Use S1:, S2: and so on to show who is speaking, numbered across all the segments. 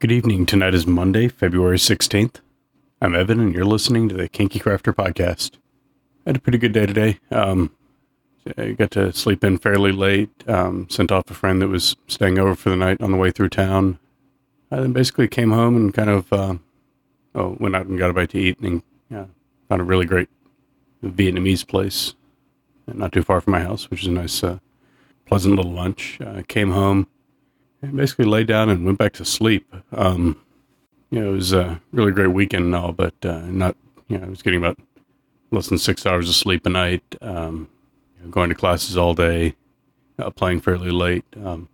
S1: Good evening. Tonight is Monday, February 16th. I'm Evan, and you're listening to the Kinky Crafter podcast. I had a pretty good day today. Um, I got to sleep in fairly late, um, sent off a friend that was staying over for the night on the way through town. I then basically came home and kind of uh, oh, went out and got a bite to eat and yeah, found a really great Vietnamese place not too far from my house, which is a nice, uh, pleasant little lunch. Uh, came home basically laid down and went back to sleep. Um, you know, it was a really great weekend and all, but uh, not, you know, I was getting about less than six hours of sleep a night, um, you know, going to classes all day, uh, playing fairly late. Um,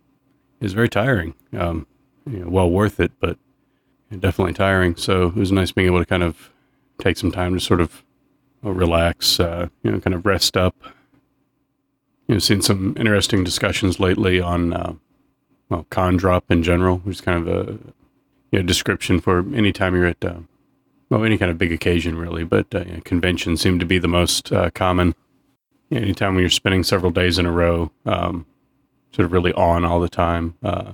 S1: it was very tiring. Um, you know, well worth it, but definitely tiring. So it was nice being able to kind of take some time to sort of uh, relax, uh, you know, kind of rest up. You know, seen some interesting discussions lately on uh, well, con drop in general, which is kind of a you know, description for any time you're at, uh, well, any kind of big occasion, really. But uh, you know, conventions seem to be the most uh, common. You know, anytime when you're spending several days in a row, um, sort of really on all the time, uh,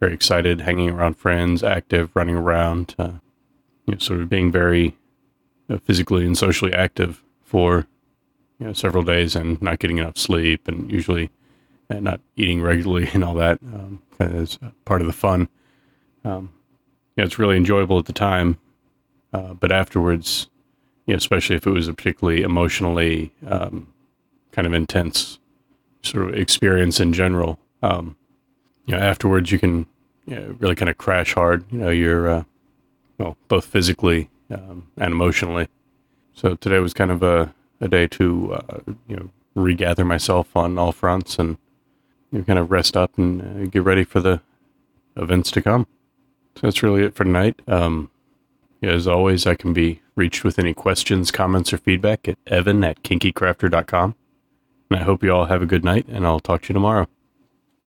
S1: very excited, hanging around friends, active, running around, uh, you know, sort of being very uh, physically and socially active for you know several days and not getting enough sleep and usually and not eating regularly and all that um, as part of the fun. Um, you know, it's really enjoyable at the time, uh, but afterwards, you know, especially if it was a particularly emotionally um, kind of intense sort of experience in general, um, you know, afterwards you can you know, really kind of crash hard. You know, you're uh, well both physically um, and emotionally. So today was kind of a, a day to uh, you know regather myself on all fronts and you kind of rest up and uh, get ready for the events to come. So that's really it for tonight. Um, yeah, as always, I can be reached with any questions, comments, or feedback at evan at kinkycrafter.com. And I hope you all have a good night, and I'll talk to you tomorrow.